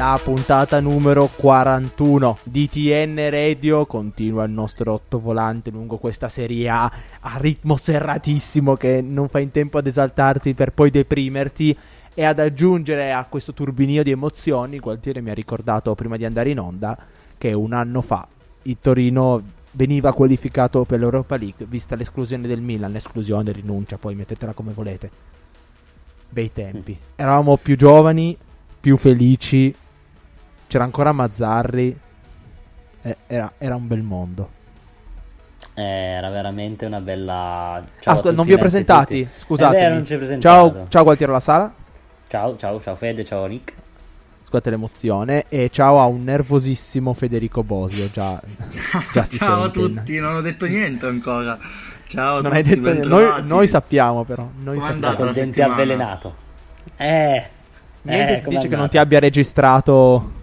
La puntata numero 41 di TN Radio continua il nostro ottovolante lungo questa serie A a ritmo serratissimo che non fa in tempo ad esaltarti per poi deprimerti e ad aggiungere a questo turbinio di emozioni. Il mi ha ricordato prima di andare in onda che un anno fa il Torino veniva qualificato per l'Europa League vista l'esclusione del Milan, l'esclusione, rinuncia, poi mettetela come volete. Bei tempi. Eravamo più giovani, più felici. C'era ancora Mazzarri. Eh, era, era, un bel mondo. Eh, era veramente una bella. Ciao ah, non vi ho presentati? Scusate. Eh ciao, ciao Gualtiero La Sala. Ciao, ciao, ciao Fede, ciao Nick. Scusate l'emozione. E ciao a un nervosissimo Federico Bosio. Già, già ciao a tutti, non ho detto niente ancora. Ciao a non tutti. Hai detto noi, noi, sappiamo, però. Noi Come sappiamo. Col dente avvelenato. Eh. Niente eh, dice che non ti abbia registrato.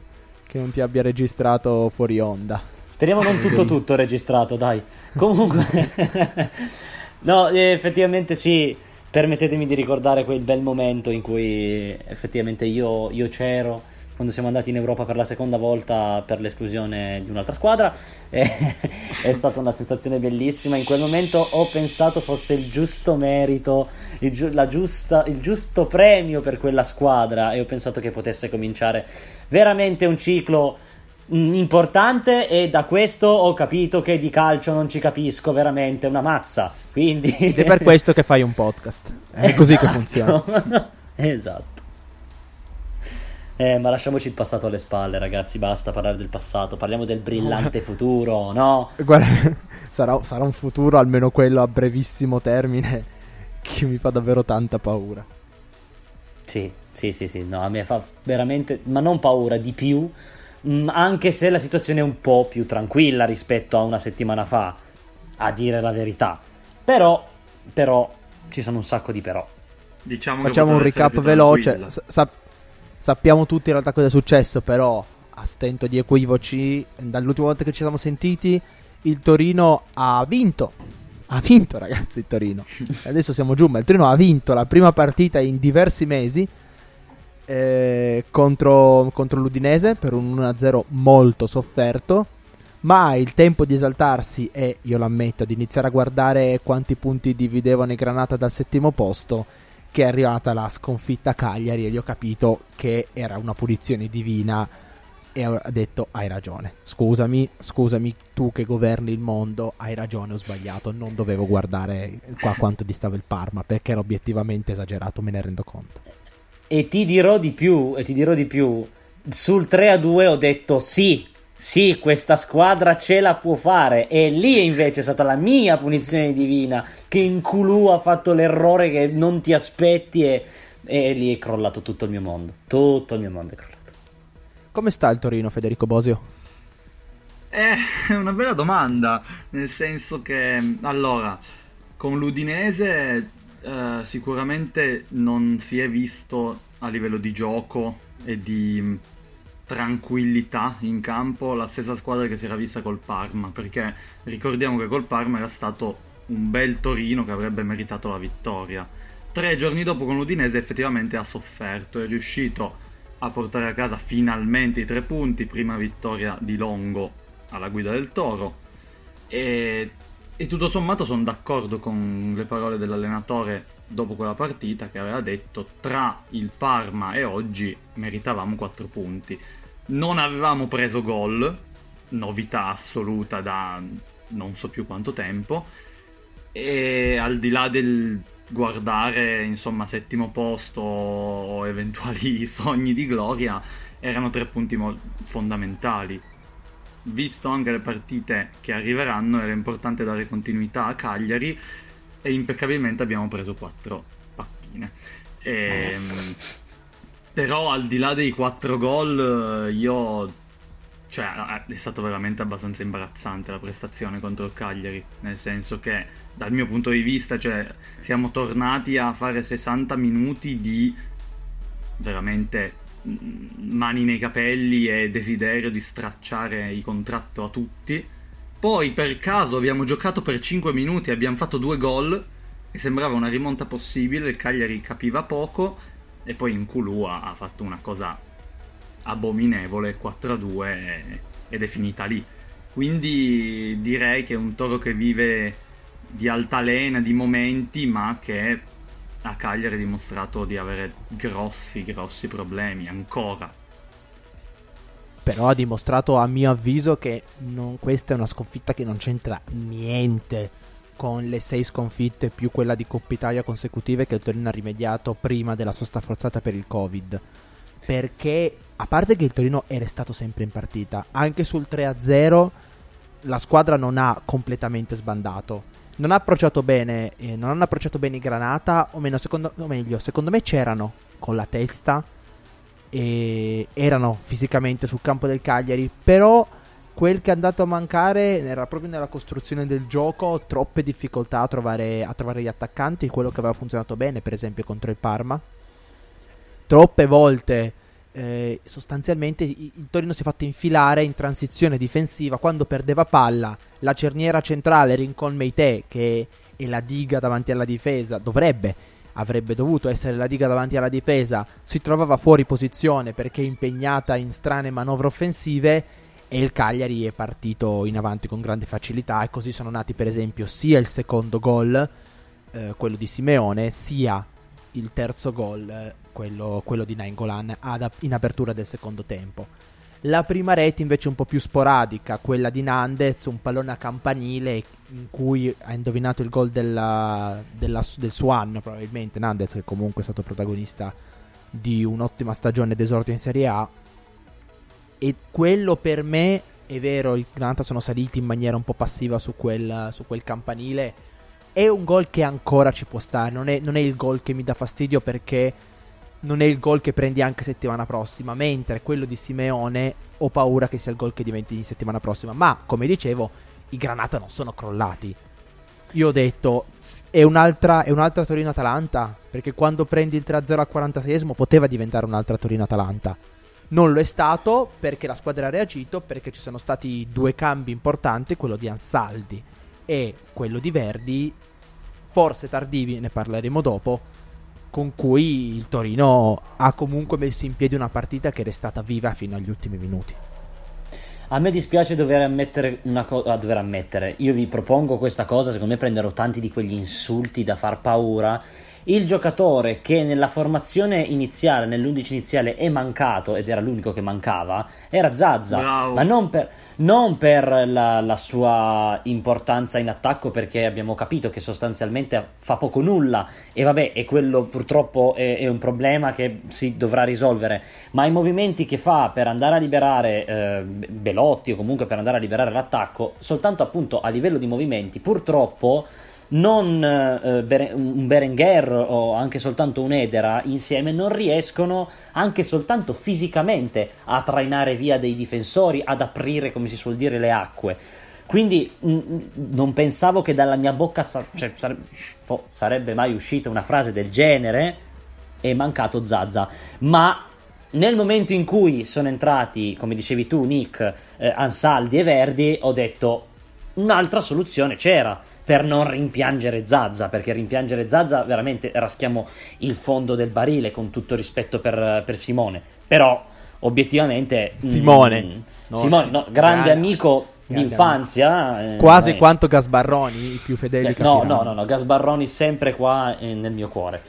Che non ti abbia registrato fuori onda. Speriamo non tutto tutto registrato, dai. Comunque. no, effettivamente sì. Permettetemi di ricordare quel bel momento in cui effettivamente io, io c'ero quando siamo andati in Europa per la seconda volta per l'esclusione di un'altra squadra. E, è stata una sensazione bellissima. In quel momento ho pensato fosse il giusto merito, il, giu- giusta, il giusto premio per quella squadra. E ho pensato che potesse cominciare veramente un ciclo mm, importante e da questo ho capito che di calcio non ci capisco veramente una mazza. Quindi... Ed è per questo che fai un podcast. È esatto. così che funziona. esatto. Eh, ma lasciamoci il passato alle spalle, ragazzi. Basta parlare del passato. Parliamo del brillante futuro, no? Guarda, sarà, sarà, un futuro, almeno quello a brevissimo termine, che mi fa davvero tanta paura. Sì, sì, sì, sì. No, a me fa veramente, ma non paura, di più. Mh, mm, anche se la situazione è un po' più tranquilla rispetto a una settimana fa, a dire la verità. Però, però, ci sono un sacco di però. Diciamo Facciamo un recap veloce. Sa- sappiamo tutti in realtà cosa è successo, però a stento di equivoci, dall'ultima volta che ci siamo sentiti, il Torino ha vinto. Ha vinto, ragazzi, il Torino. Adesso siamo giù, ma il Torino ha vinto la prima partita in diversi mesi eh, contro, contro l'Udinese per un 1-0 molto sofferto. Ma il tempo di esaltarsi e, io l'ammetto, di iniziare a guardare quanti punti dividevano i Granata dal settimo posto che è arrivata la sconfitta a Cagliari e gli ho capito che era una punizione divina e ho detto hai ragione, scusami, scusami tu che governi il mondo, hai ragione, ho sbagliato, non dovevo guardare qua quanto distava il Parma perché era obiettivamente esagerato, me ne rendo conto. E ti dirò di più, e ti dirò di più, sul 3 a 2 ho detto sì, sì, questa squadra ce la può fare. E lì invece è stata la mia punizione divina. Che in Kulu ha fatto l'errore che non ti aspetti. E, e lì è crollato tutto il mio mondo. Tutto il mio mondo è crollato. Come sta il Torino, Federico Bosio? Eh, è una bella domanda. Nel senso che, allora, con l'Udinese eh, sicuramente non si è visto a livello di gioco e di tranquillità in campo la stessa squadra che si era vista col Parma, perché ricordiamo che col Parma era stato un bel Torino che avrebbe meritato la vittoria. Tre giorni dopo con l'Udinese effettivamente ha sofferto, è riuscito a portare a casa finalmente i tre punti, prima vittoria di Longo alla guida del Toro e, e tutto sommato sono d'accordo con le parole dell'allenatore dopo quella partita che aveva detto tra il Parma e oggi meritavamo 4 punti. Non avevamo preso gol, novità assoluta da non so più quanto tempo, e al di là del guardare insomma settimo posto o eventuali sogni di gloria, erano tre punti mo- fondamentali. visto anche le partite che arriveranno, era importante dare continuità a Cagliari e impeccabilmente abbiamo preso quattro pappine. E, però al di là dei quattro gol, io cioè, è stato veramente abbastanza imbarazzante la prestazione contro il Cagliari, nel senso che dal mio punto di vista, cioè, siamo tornati a fare 60 minuti di veramente mm, mani nei capelli e desiderio di stracciare il contratto a tutti. Poi per caso abbiamo giocato per 5 minuti abbiamo fatto due gol e sembrava una rimonta possibile, il Cagliari capiva poco e poi in Kulu ha fatto una cosa abominevole 4-2 ed è finita lì. Quindi direi che è un toro che vive di altalena, di momenti, ma che a Cagliari ha dimostrato di avere grossi, grossi problemi ancora. Però ha dimostrato, a mio avviso, che non, questa è una sconfitta che non c'entra niente con le sei sconfitte più quella di Coppa Italia consecutive che il Torino ha rimediato prima della sosta forzata per il Covid. Perché a parte che il Torino è restato sempre in partita, anche sul 3-0 la squadra non ha completamente sbandato. Non ha approcciato bene, eh, non hanno approcciato bene i Granata, o, meno, secondo, o meglio, secondo me c'erano con la testa e erano fisicamente sul campo del Cagliari, però quel che è andato a mancare era proprio nella costruzione del gioco, troppe difficoltà a trovare, a trovare gli attaccanti, quello che aveva funzionato bene, per esempio contro il Parma. Troppe volte eh, sostanzialmente il Torino si è fatto infilare in transizione difensiva quando perdeva palla, la cerniera centrale Rincon Meite che è la diga davanti alla difesa, dovrebbe, avrebbe dovuto essere la diga davanti alla difesa, si trovava fuori posizione perché impegnata in strane manovre offensive e il Cagliari è partito in avanti con grande facilità e così sono nati per esempio sia il secondo gol, eh, quello di Simeone, sia il terzo gol, eh, quello, quello di Nainggolan, in apertura del secondo tempo. La prima rete invece è un po' più sporadica, quella di Nandez, un pallone a campanile in cui ha indovinato il gol della, della, del suo anno probabilmente, Nandez che comunque è stato protagonista di un'ottima stagione d'esordio in Serie A e quello per me è vero, i Granata sono saliti in maniera un po' passiva su quel, su quel campanile è un gol che ancora ci può stare. Non è, non è, il gol che mi dà fastidio perché non è il gol che prendi anche settimana prossima. Mentre quello di Simeone ho paura che sia il gol che diventi di settimana prossima. Ma come dicevo, i Granata non sono crollati. Io ho detto è un'altra, è un'altra Torino-Atalanta. Perché quando prendi il 3-0 al 46esimo poteva diventare un'altra Torino-Atalanta. Non lo è stato perché la squadra ha reagito, perché ci sono stati due cambi importanti, quello di Ansaldi e quello di Verdi forse tardivi, ne parleremo dopo, con cui il Torino ha comunque messo in piedi una partita che è restata viva fino agli ultimi minuti. A me dispiace dover ammettere una cosa, dover ammettere, io vi propongo questa cosa, secondo me prenderò tanti di quegli insulti da far paura il giocatore che nella formazione iniziale, nell'11 iniziale, è mancato ed era l'unico che mancava, era Zazza. Bravo. Ma non per, non per la, la, sua importanza in attacco, perché abbiamo capito che sostanzialmente fa poco nulla. E vabbè, e quello purtroppo è, è un problema che si dovrà risolvere. Ma i movimenti che fa per andare a liberare eh, Belotti o comunque per andare a liberare l'attacco, soltanto appunto a livello di movimenti, purtroppo non eh, Bere- un Berenguer o anche soltanto un Edera insieme non riescono anche soltanto fisicamente a trainare via dei difensori, ad aprire, come si suol dire, le acque. Quindi mh, non pensavo che dalla mia bocca sa- cioè, sare- oh, sarebbe mai uscita una frase del genere. È mancato Zazza, ma nel momento in cui sono entrati, come dicevi tu, Nick, eh, Ansaldi e Verdi, ho detto un'altra soluzione c'era per non rimpiangere Zazza, perché rimpiangere Zazza veramente raschiamo il fondo del barile, con tutto rispetto per, per Simone. Però, obiettivamente... Simone. Mm, no, Simone, no, grande, grande amico d'infanzia. Eh, Quasi eh, quanto Gasbarroni, i più fedeli. Eh, no, no, no, no, Gasbarroni sempre qua eh, nel mio cuore.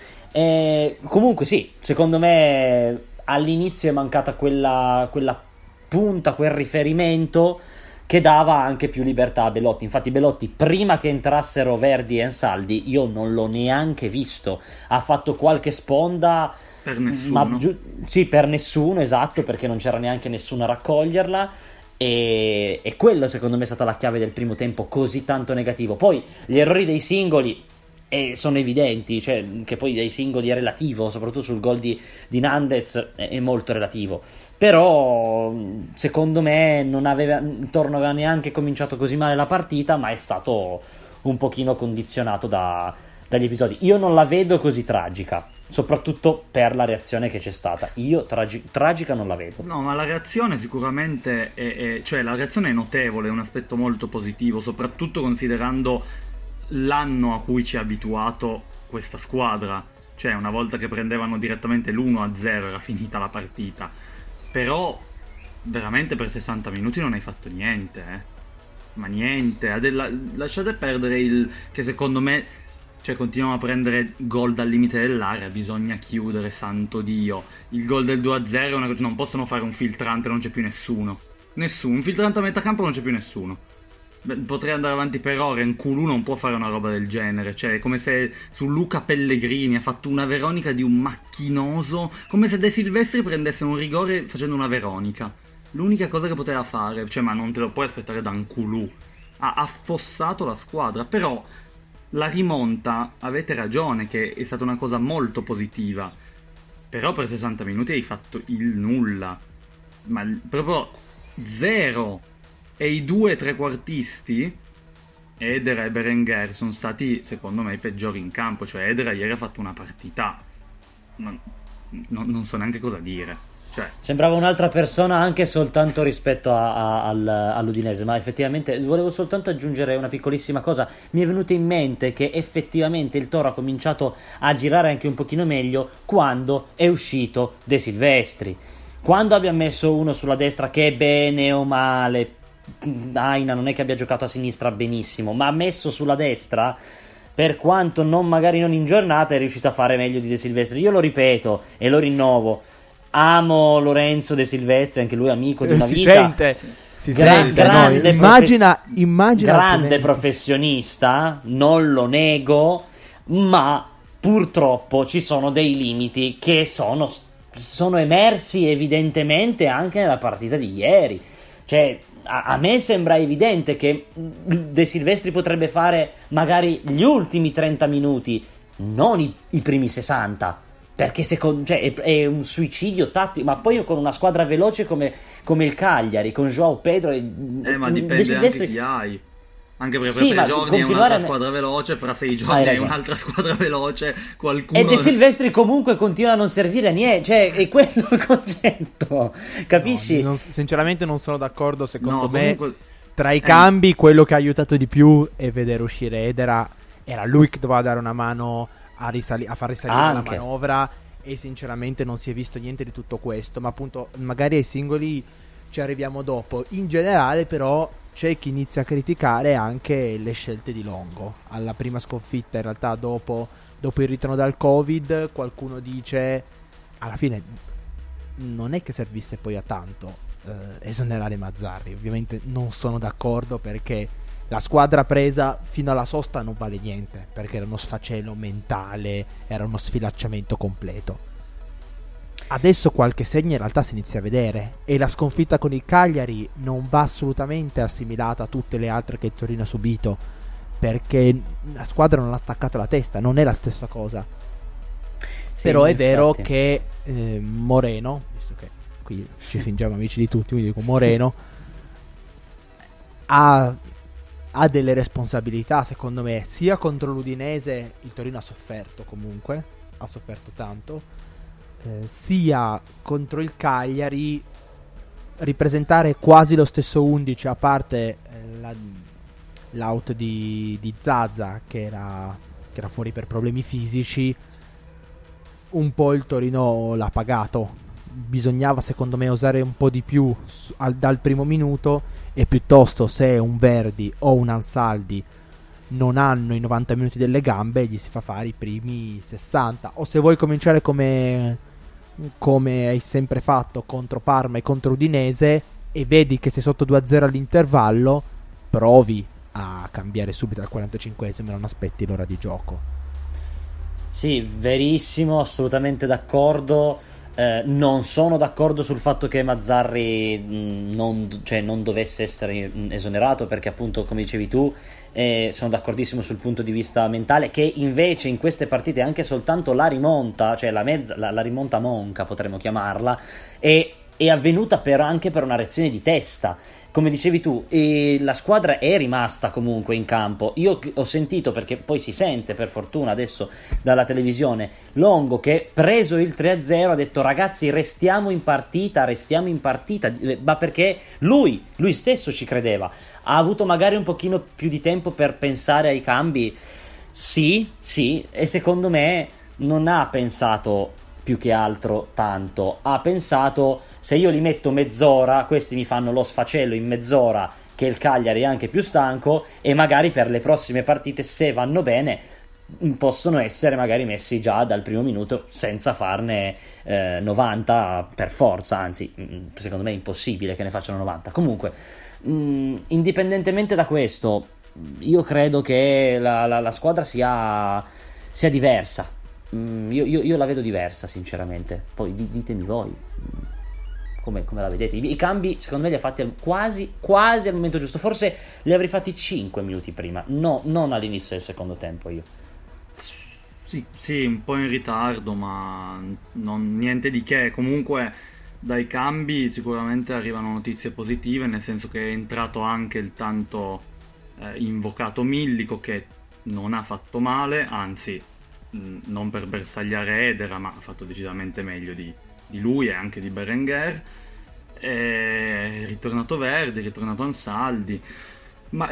comunque sì, secondo me all'inizio è mancata quella, quella punta, quel riferimento che dava anche più libertà a Belotti. Infatti, Belotti, prima che entrassero Verdi e Ansaldi, io non l'ho neanche visto. Ha fatto qualche sponda. Per nessuno. Ma, sì, per nessuno, esatto, perché non c'era neanche nessuno a raccoglierla. E, e quello secondo me è stata la chiave del primo tempo così tanto negativo. Poi gli errori dei singoli eh, sono evidenti, cioè che poi dai singoli è relativo, soprattutto sul gol di, di Nandez è, è molto relativo. Però secondo me non aveva, intorno aveva neanche cominciato così male la partita, ma è stato un pochino condizionato da, dagli episodi. Io non la vedo così tragica, soprattutto per la reazione che c'è stata. Io tragi- tragica non la vedo. No, ma la reazione sicuramente è, è, cioè la reazione è notevole, è un aspetto molto positivo, soprattutto considerando l'anno a cui ci ha abituato questa squadra. Cioè, una volta che prendevano direttamente l'1-0 era finita la partita. Però veramente per 60 minuti non hai fatto niente, eh. Ma niente, lasciate perdere il che secondo me cioè continuiamo a prendere gol dal limite dell'area, bisogna chiudere, santo Dio. Il gol del 2-0 è una cosa, non possono fare un filtrante, non c'è più nessuno. Nessuno, un filtrante a metà campo non c'è più nessuno. Potrei andare avanti per ore, Q1 non può fare una roba del genere, cioè è come se su Luca Pellegrini ha fatto una Veronica di un macchinoso, come se De Silvestri prendesse un rigore facendo una Veronica. L'unica cosa che poteva fare, cioè ma non te lo puoi aspettare da Nkulu. Ha affossato la squadra, però la rimonta, avete ragione che è stata una cosa molto positiva. Però per 60 minuti hai fatto il nulla. Ma proprio zero. E i due trequartisti, Eder e Berenguer, sono stati secondo me i peggiori in campo. Cioè Eder ieri ha fatto una partita. Non, non, non so neanche cosa dire. Cioè. Sembrava un'altra persona anche soltanto rispetto a, a, al, all'Udinese, ma effettivamente volevo soltanto aggiungere una piccolissima cosa. Mi è venuto in mente che effettivamente il Toro ha cominciato a girare anche un pochino meglio quando è uscito De Silvestri. Quando abbiamo messo uno sulla destra che bene o male, Aina non è che abbia giocato a sinistra benissimo, ma ha messo sulla destra per quanto non magari non in giornata è riuscito a fare meglio di De Silvestri. Io lo ripeto e lo rinnovo amo Lorenzo De Silvestri, anche lui amico di una si vita. Sente. Si Gra- sente, grande no, immagina, profe- immagina grande professionista, non lo nego, ma purtroppo ci sono dei limiti che sono, sono emersi evidentemente anche nella partita di ieri. Cioè, a, a, me sembra evidente che De Silvestri potrebbe fare magari gli ultimi 30 minuti, non i, i primi 60 perché secondo, cioè, è, è, un suicidio tattico, ma poi con una squadra veloce come, come il Cagliari, con Joao Pedro. Eh, ma dipende anche chi hai. Anche perché sì, per tre giorni è un'altra squadra veloce, fra sei giorni è un'altra squadra veloce, qualcuno... E De Silvestri comunque continua a non servire a niente, cioè è quello il concetto, capisci? No, non, sinceramente non sono d'accordo, secondo no, me comunque... tra i eh. cambi quello che ha aiutato di più è vedere uscire Edera, era lui che doveva dare una mano a, risali- a far risalire Anche. la manovra e sinceramente non si è visto niente di tutto questo, ma appunto magari ai singoli ci arriviamo dopo. In generale però c'è chi inizia a criticare anche le scelte di Longo. Alla prima sconfitta in realtà dopo, dopo il ritorno dal Covid qualcuno dice alla fine non è che servisse poi a tanto eh, esonerare Mazzarri. Ovviamente non sono d'accordo perché la squadra presa fino alla sosta non vale niente perché era uno sfacelo mentale, era uno sfilacciamento completo. Adesso qualche segno in realtà si inizia a vedere e la sconfitta con il Cagliari non va assolutamente assimilata a tutte le altre che il Torino ha subito perché la squadra non ha staccato la testa, non è la stessa cosa. Sì, Però è infatti. vero che eh, Moreno, visto che qui ci fingiamo amici di tutti, quindi dico Moreno, ha ha delle responsabilità, secondo me, sia contro l'Udinese, il Torino ha sofferto comunque, ha sofferto tanto, eh, sia contro il Cagliari, ripresentare quasi lo stesso 11, a parte eh, la, l'out di, di Zaza che era, che era fuori per problemi fisici, un po' il Torino l'ha pagato. Bisognava secondo me osare un po' di più al, dal primo minuto e piuttosto se un Verdi o un Ansaldi non hanno i 90 minuti delle gambe gli si fa fare i primi 60 o se vuoi cominciare come come hai sempre fatto contro Parma e contro Udinese e vedi che sei sotto 2-0 all'intervallo provi a cambiare subito al 45esimo e non aspetti l'ora di gioco. Sì verissimo assolutamente d'accordo. Eh, non sono d'accordo sul fatto che Mazzarri mh, non, cioè, non, dovesse essere mh, esonerato perché appunto come dicevi tu eh, sono d'accordissimo sul punto di vista mentale che invece in queste partite anche soltanto la rimonta cioè la, mezza, la, la rimonta monca potremmo chiamarla è, è avvenuta per, anche per una reazione di testa come dicevi tu, la squadra è rimasta comunque in campo. Io ho sentito, perché poi si sente per fortuna adesso dalla televisione, Longo che preso il 3-0 ha detto ragazzi restiamo in partita, restiamo in partita, eh, ma perché lui, lui stesso ci credeva. Ha avuto magari un pochino più di tempo per pensare ai cambi? Sì, sì, e secondo me non ha pensato più che altro tanto. Ha pensato se io li metto mezz'ora, questi mi fanno lo sfacello in mezz'ora che il Cagliari è anche più stanco e magari per le prossime partite se vanno bene possono essere magari messi già dal primo minuto senza farne eh, 90 per forza, anzi mm, secondo me è impossibile che ne facciano 90. Comunque, mh, mm, indipendentemente da questo, io credo che la, la, la squadra sia, sia diversa Mm, io, io, io, la vedo diversa, sinceramente. Poi ditemi voi mm, come, come la vedete. I, I, cambi, secondo me, li ha fatti quasi, quasi al momento giusto. Forse li avrei fatti 5 minuti prima, no, non all'inizio del secondo tempo. Io. Sì, sì, un po' in ritardo, ma non, niente di che. Comunque, dai cambi sicuramente arrivano notizie positive, nel senso che è entrato anche il tanto eh, invocato Millico che non ha fatto male, anzi non per bersagliare Edera, ma ha fatto decisamente meglio di, di lui e anche di Berenguer. È ritornato Verdi, è ritornato Ansaldi. Ma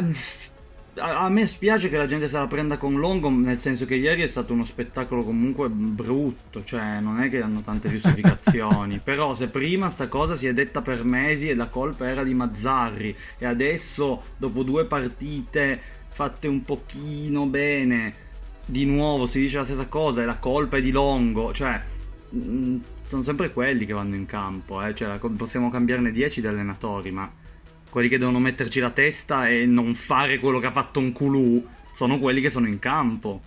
a, me spiace che la gente se la prenda con Longo, nel senso che ieri è stato uno spettacolo comunque brutto, cioè non è che hanno tante giustificazioni. Però se prima sta cosa si è detta per mesi e la colpa era di Mazzarri e adesso dopo due partite fatte un pochino bene di nuovo si dice la stessa cosa, è la colpa è di Longo, cioè mh, mm, sono sempre quelli che vanno in campo, eh? cioè, possiamo cambiarne 10 di allenatori, ma quelli che devono metterci la testa e non fare quello che ha fatto un culù sono quelli che sono in campo.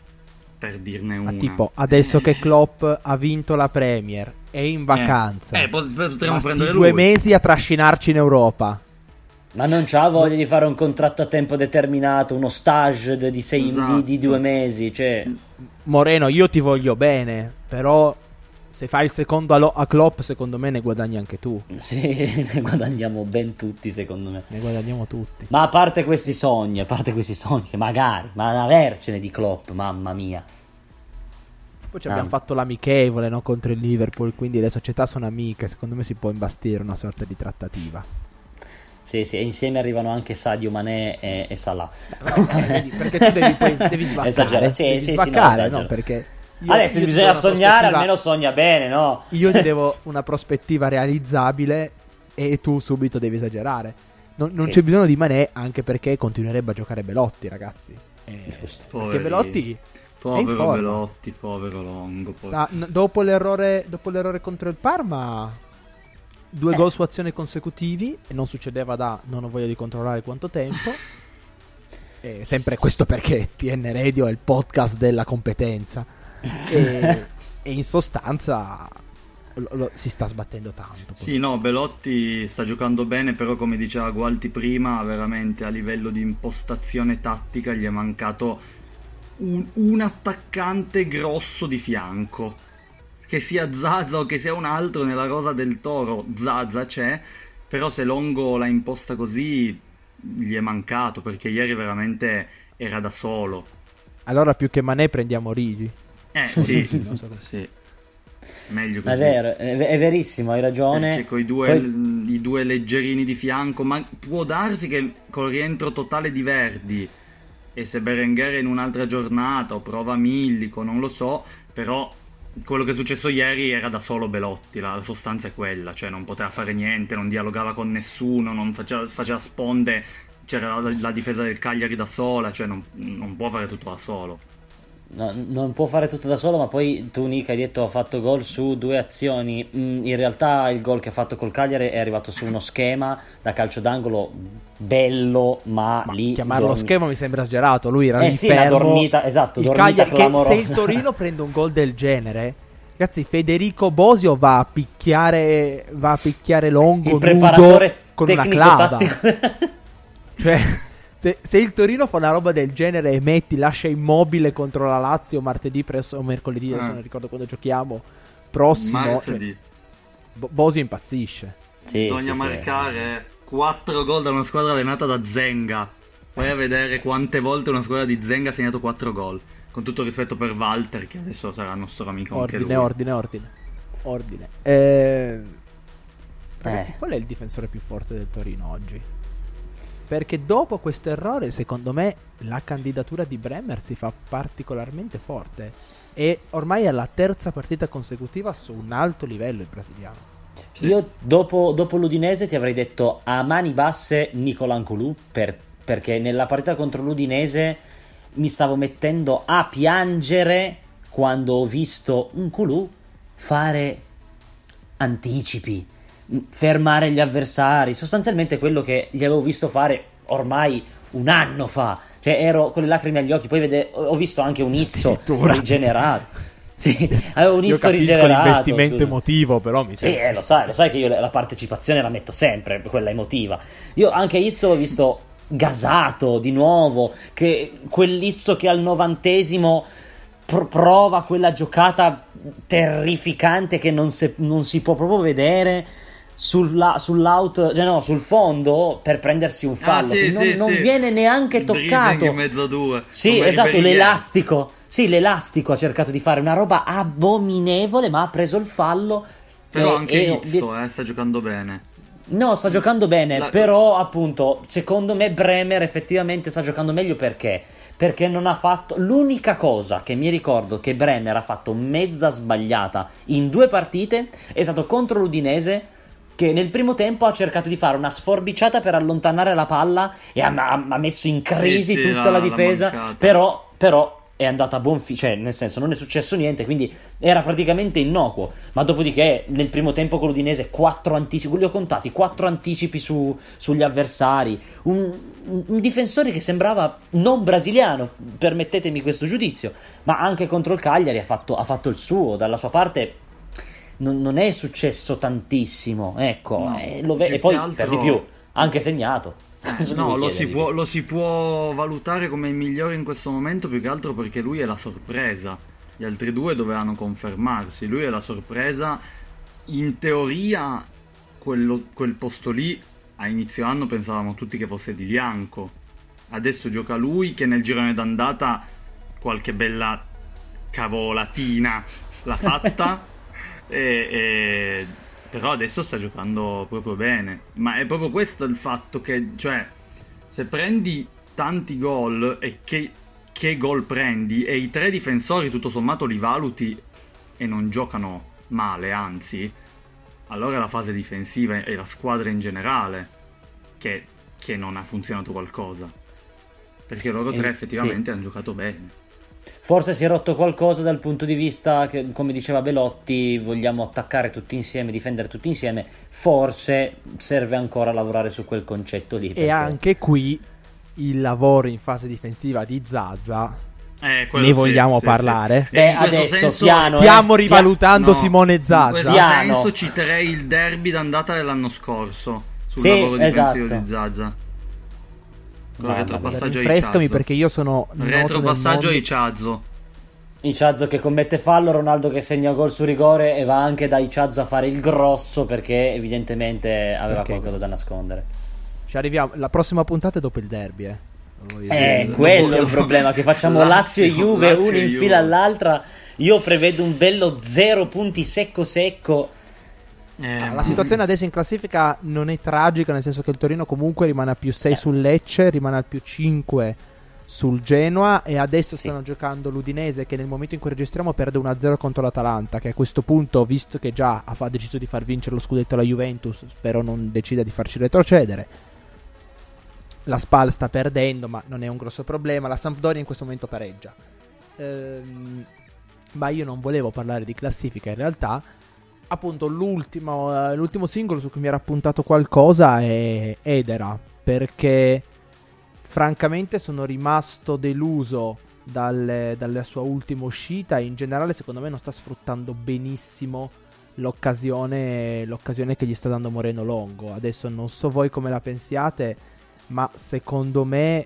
Per dirne una. Ma tipo, adesso eh. che Klopp ha vinto la Premier, è in vacanza. Eh, eh potremmo prendere due mesi a trascinarci in Europa. Ma non c'ha voglia di fare un contratto a tempo determinato, uno stage di, sei, esatto. di, di due mesi. Cioè... Moreno, io ti voglio bene, però se fai il secondo a, a Klopp, secondo me ne guadagni anche tu. Sì, ne guadagniamo ben tutti, secondo me. Ne guadagniamo tutti. Ma a parte questi sogni, a parte questi sogni, magari, ma avercene di Klopp, mamma mia. Poi ci abbiamo ah. fatto l'amichevole no, contro il Liverpool, quindi le società sono amiche. Secondo me si può imbastire una sorta di trattativa. Sì, sì, e insieme arrivano anche Sadio Mané e, e Salah. Eh, perché tu devi, poi, devi svaccare. Esagero, sì, devi sì, svaccare, sì, no, no, perché... Io, Adesso io bisogna sognare, almeno sogna bene, no? Io ti devo una prospettiva realizzabile e tu subito devi esagerare. Non, non sì. c'è bisogno di Mané anche perché continuerebbe a giocare Belotti, ragazzi. Eh, perché Belotti... Povero Belotti, povero Longo. Povero. Sta, n- dopo, l'errore, dopo l'errore contro il Parma due eh. gol su azione consecutivi e non succedeva da non ho voglia di controllare quanto tempo. E sempre questo perché TN Radio è il podcast della competenza. E, e in sostanza si sta sbattendo tanto. Sì, no, Belotti sta giocando bene, però come diceva Gualti prima, veramente a livello di impostazione tattica gli è mancato un, un attaccante grosso di fianco che sia Zaza o che sia un altro nella rosa del toro, Zaza c'è, però se Longo l'ha imposta così gli è mancato perché ieri veramente era da solo. Allora più che Manè prendiamo Rigi. Eh sì, so sì. Meglio così. È vero, è, verissimo, hai ragione. Perché con i due, Poi... i due leggerini di fianco, ma può darsi che col rientro totale di Verdi e se Berenguer in un'altra giornata o prova Millico, non lo so, però quello che è successo ieri era da solo Belotti, la, la, sostanza è quella, cioè non poteva fare niente, non dialogava con nessuno, non faceva, faceva sponde, c'era la, la, difesa del Cagliari da sola, cioè non, non può fare tutto da solo. No, non può fare tutto da solo, ma poi tu Nick hai detto ha fatto gol su due azioni. Mm, in realtà il gol che ha fatto col Cagliari è arrivato su uno schema da calcio d'angolo bello, ma, ma lì chiamarlo dormi... schema mi sembra esagerato. Lui era eh lì sì, fermo. dormita, esatto, il dormita Cagliari, se il Torino prende un gol del genere Ragazzi, Federico Bosio va a picchiare, va a picchiare Longo Il nudo con una clava. tattico. Cioè, se, se il Torino fa una roba del genere e metti, lascia immobile contro la Lazio martedì presso, o mercoledì, adesso Eh. non ricordo quando giochiamo, prossimo, Martedì. cioè, Bo- Bosio impazzisce. Sì, Bisogna sì, sì. marcare 4 gol da una squadra allenata da Zenga. Vai a vedere quante volte una squadra di Zenga ha segnato 4 gol. Con tutto il rispetto per Walter, che adesso sarà nostro amico anche Ordine, lui. ordine, ordine. Ordine. Eh, Ragazzi, Eh. qual è il difensore più forte del Torino oggi? Perché dopo questo errore, secondo me, la candidatura di Bremer si fa particolarmente forte. E ormai è la terza partita consecutiva su un alto livello il brasiliano. Io dopo, dopo l'Udinese ti avrei detto a mani basse Nicola Ncolù per- perché nella partita contro l'Udinese mi stavo mettendo a piangere quando ho visto Ncolù fare anticipi, fermare gli avversari, sostanzialmente quello che gli avevo visto fare ormai un anno fa. Cioè ero con le lacrime agli occhi, poi vede- ho visto anche un Izzo rigenerato. Sì, avevo un Izzo rigenerato. l'investimento scusa. emotivo, però mi Sì, sembra... eh, lo sai, lo sai che io la partecipazione la metto sempre, quella emotiva. Io anche Izzo l'ho visto gasato di nuovo, che quell'Izzo che al novantesimo pr- prova quella giocata terrificante che non, se- non si può proprio vedere sulla- sull'out, cioè no, sul fondo per prendersi un fallo, Ah, sì, non, sì, non sì. viene neanche toccato. in mezzo a due. Sì, come esatto, l'elastico. Sì, l'elastico ha cercato di fare una roba abominevole, ma ha preso il fallo. Però e- anche e- Izzo, eh, sta giocando bene. No, sta giocando bene, La- però appunto, secondo me Bremer effettivamente sta giocando meglio perché? Perché non ha fatto l'unica cosa che mi ricordo che Bremer ha fatto mezza sbagliata in due partite è stato contro l'Udinese che nel primo tempo ha cercato di fare una sforbiciata per allontanare la palla e ha, ha- messo in crisi sì, tutta la l'ha difesa, però, però è andata a buon fine, cioè nel senso non è successo niente, quindi era praticamente innocuo, ma dopodiché nel primo tempo con l'Udinese quattro anticipi, li ho contati, quattro anticipi su- sugli avversari, un, un- un difensore che sembrava non brasiliano, permettetemi questo giudizio, ma anche contro il Cagliari ha fatto, ha fatto il suo, dalla sua parte non, non è successo tantissimo, ecco, No, e, lo ve- e poi altro- per di più, anche segnato. Eh, no, lo si, può, lo si può valutare come il migliore in questo momento più che altro perché lui è la sorpresa. Gli altri due dovevano confermarsi. Lui è la sorpresa. In teoria, quello- quel posto lì a inizio anno pensavamo tutti che fosse di Lianco. Adesso gioca lui che nel girone d'andata qualche bella cavolatina l'ha fatta. e, e- però adesso sta giocando proprio bene. Ma è proprio questo il fatto che, cioè, se prendi tanti gol e che, che gol prendi e i tre difensori tutto sommato li valuti e non giocano male, anzi, allora la fase difensiva e la squadra in generale che, che non ha funzionato qualcosa. Perché loro tre Eh, effettivamente hanno giocato bene. Forse si è rotto qualcosa dal punto di vista che, come diceva Belotti, vogliamo attaccare tutti insieme, difendere tutti insieme. Forse serve ancora lavorare su quel concetto lì. E perché- anche qui il lavoro in fase difensiva di Zaza. Eh, Ne sì, vogliamo sì, parlare? sì. Beh, E in questo adesso, senso- piano, eh. Stiamo Pia- rivalutando No, Simone In questo Zaza. Piano. senso citerei il derby d'andata dell'anno scorso sul Sì, lavoro difensivo esatto. di Zaza. Con retropassaggio Chazzo. perché io sono Retropassaggio Chazzo. Iciazzo che commette fallo, Ronaldo che segna gol su rigore e va anche da Iciazzo a fare il grosso perché evidentemente aveva Ok. qualcosa da nascondere. Ci arriviamo. La prossima puntata è dopo il derby, eh. Eh, dire. quello è il problema, che facciamo Lazio, e Juve, Lazio uno in fila all'altra. Io prevedo un bello zero punti secco secco. Eh, La situazione adesso in classifica non è tragica, nel senso che il Torino comunque rimane a più 6 sul Lecce, rimane al più 5 sul Genoa e adesso Sì. stanno giocando l'Udinese che nel momento in cui registriamo perde 1-0 contro l'Atalanta, che a questo punto, visto che già ha fa- deciso di far vincere lo scudetto alla Juventus, spero non decida di farci retrocedere. La Spal sta perdendo, ma non è un grosso problema. La Sampdoria in questo momento pareggia. Ehm, ma io non volevo parlare di classifica in realtà. Appunto, l'ultimo, eh, l'ultimo singolo su cui mi era appuntato qualcosa è Edera. Perché francamente sono rimasto deluso dalle, dalla sua ultima uscita in generale secondo me non sta sfruttando benissimo l'occasione, l'occasione che gli sta dando Moreno Longo. Adesso non so voi come la pensiate, ma secondo me,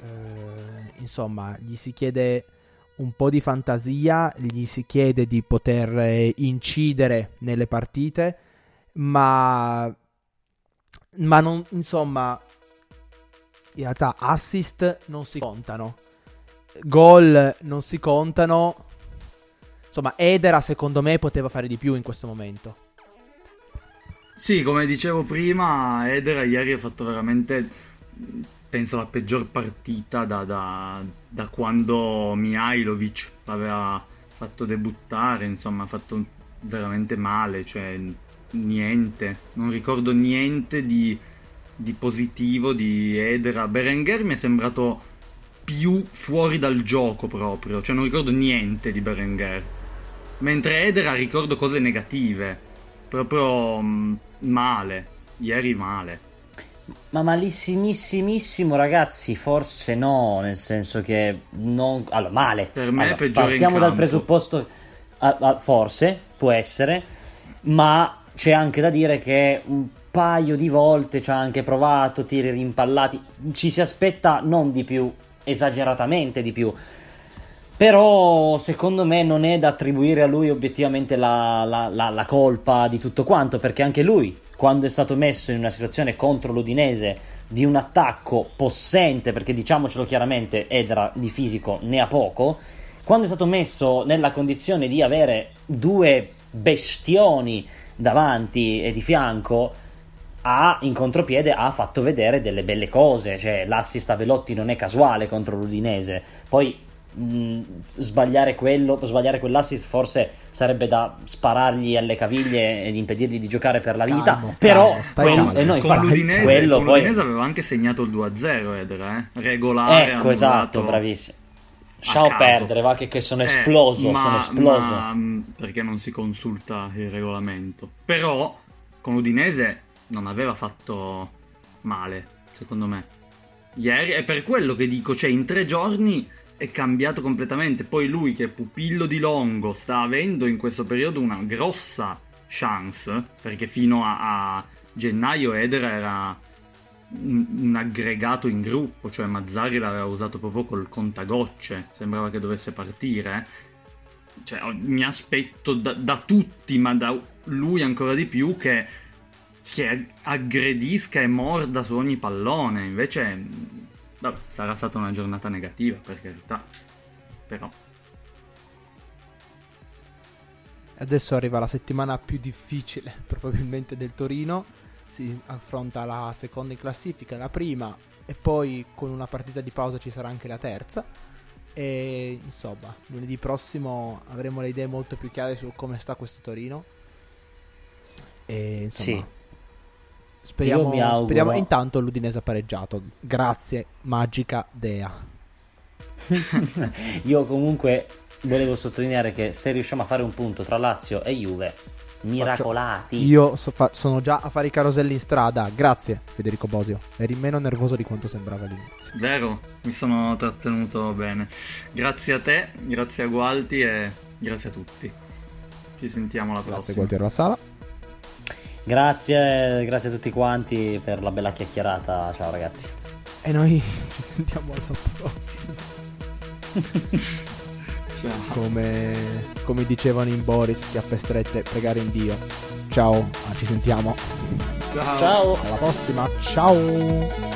eh, insomma, gli si chiede un po' di fantasia, gli si chiede di poter eh, incidere nelle partite, ma, ma non, insomma, in realtà assist non si contano, gol non si contano. Insomma, Edera secondo me poteva fare di più in questo momento. Sì, come dicevo prima, Edera ieri ha fatto veramente, penso, la peggior partita da, da, da quando Mihailovic l'aveva fatto debuttare, insomma, ha fatto veramente male, cioè niente, non ricordo niente di, di positivo di Edera. Berenguer mi è sembrato più fuori dal gioco proprio, cioè non ricordo niente di Berenguer. Mentre Edera ricordo cose negative, proprio mh, male, ieri male. Ma malissimissimo ragazzi, forse no, nel senso che non... Allora, male. Per me allora, è peggiore Partiamo dal presupposto... ah, ah, forse, può essere, ma c'è anche da dire che un paio di volte ci ha anche provato, tiri rimpallati, ci si aspetta non di più, esageratamente di più. Però secondo me non è da attribuire a lui obiettivamente la, la- la- la colpa di tutto quanto, perché anche lui, quando è stato messo in una situazione contro l'Udinese di un attacco possente, perché diciamocelo chiaramente, Edra di fisico ne ha poco, quando è stato messo nella condizione di avere due bestioni davanti e di fianco, ha in contropiede ha fatto vedere delle belle cose, cioè l'assist a Velotti non è casuale contro l'Udinese. Poi mh, sbagliare quello, sbagliare quell'assist forse sarebbe da sparargli alle caviglie ed impedirgli di giocare per la vita, Calmo, però calmo, quel- calmo. e con l'Udinese, quello con poi l'Udinese aveva anche segnato il 2-0 Edera, eh? regolare. Ecco, esatto, bravissimo. Lasciamo caso. perdere, va che, che sono Eh, esploso, ma- sono esploso. ma, mh, perché non si consulta il regolamento. Però con l'Udinese non aveva fatto male, secondo me. Ieri è per quello che dico, cioè in tre giorni è cambiato completamente. Poi lui che è pupillo di Longo sta avendo in questo periodo una grossa chance, perché fino a, a gennaio Edera era un, un aggregato in gruppo, cioè Mazzari l'aveva usato proprio col contagocce, sembrava che dovesse partire. Cioè, mi aspetto da, da tutti, ma da lui ancora di più, che, che aggredisca e morda su ogni pallone. Invece, vabbè, sarà stata una giornata negativa, per carità. Però, Adesso arriva la settimana più difficile probabilmente del Torino. Si affronta la seconda in classifica, la prima e poi con una partita di pausa ci sarà anche la terza. E insomma, lunedì prossimo avremo le idee molto più chiare su come sta questo Torino. E insomma, Sì. Speriamo, Io mi auguro- speriamo. Intanto l'Udinese ha pareggiato. Grazie, magica Dea. Io comunque volevo sottolineare che se riusciamo a fare un punto tra Lazio e Juve, miracolati. Io so- fa- sono già a fare i caroselli in strada. Grazie, Federico Bosio. Eri meno nervoso di quanto sembrava all'inizio. vero, mi sono trattenuto bene. Grazie a te, grazie a Gualti e grazie a tutti. Ci sentiamo la Grazie, prossima. Gualtiero La Sala. Grazie, grazie a tutti quanti per la bella chiacchierata. Ciao ragazzi. E noi ci sentiamo alla prossima. Ciao. Come, come dicevano in Boris, chiappe strette, pregare in Dio. Ciao, ci sentiamo. Ciao. Ciao. Alla prossima. Ciao.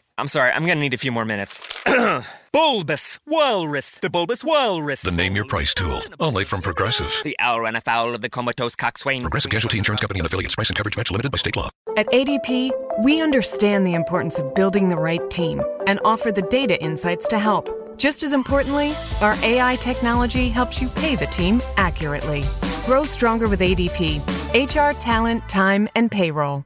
I'm sorry, I'm gonna need a few more minutes. bulbous Walrus, the Bulbous Walrus. The Name Your Price tool. Only from Progressive. The owl ran afoul of the comatose coxswain. Progressive Casualty Insurance Company and affiliates. Price and coverage match limited by state law. At ADP, we understand the importance of building the right team and offer the data insights to help. Just as importantly, our AI technology helps you pay the team accurately. Grow stronger with ADP HR, talent, time, and payroll.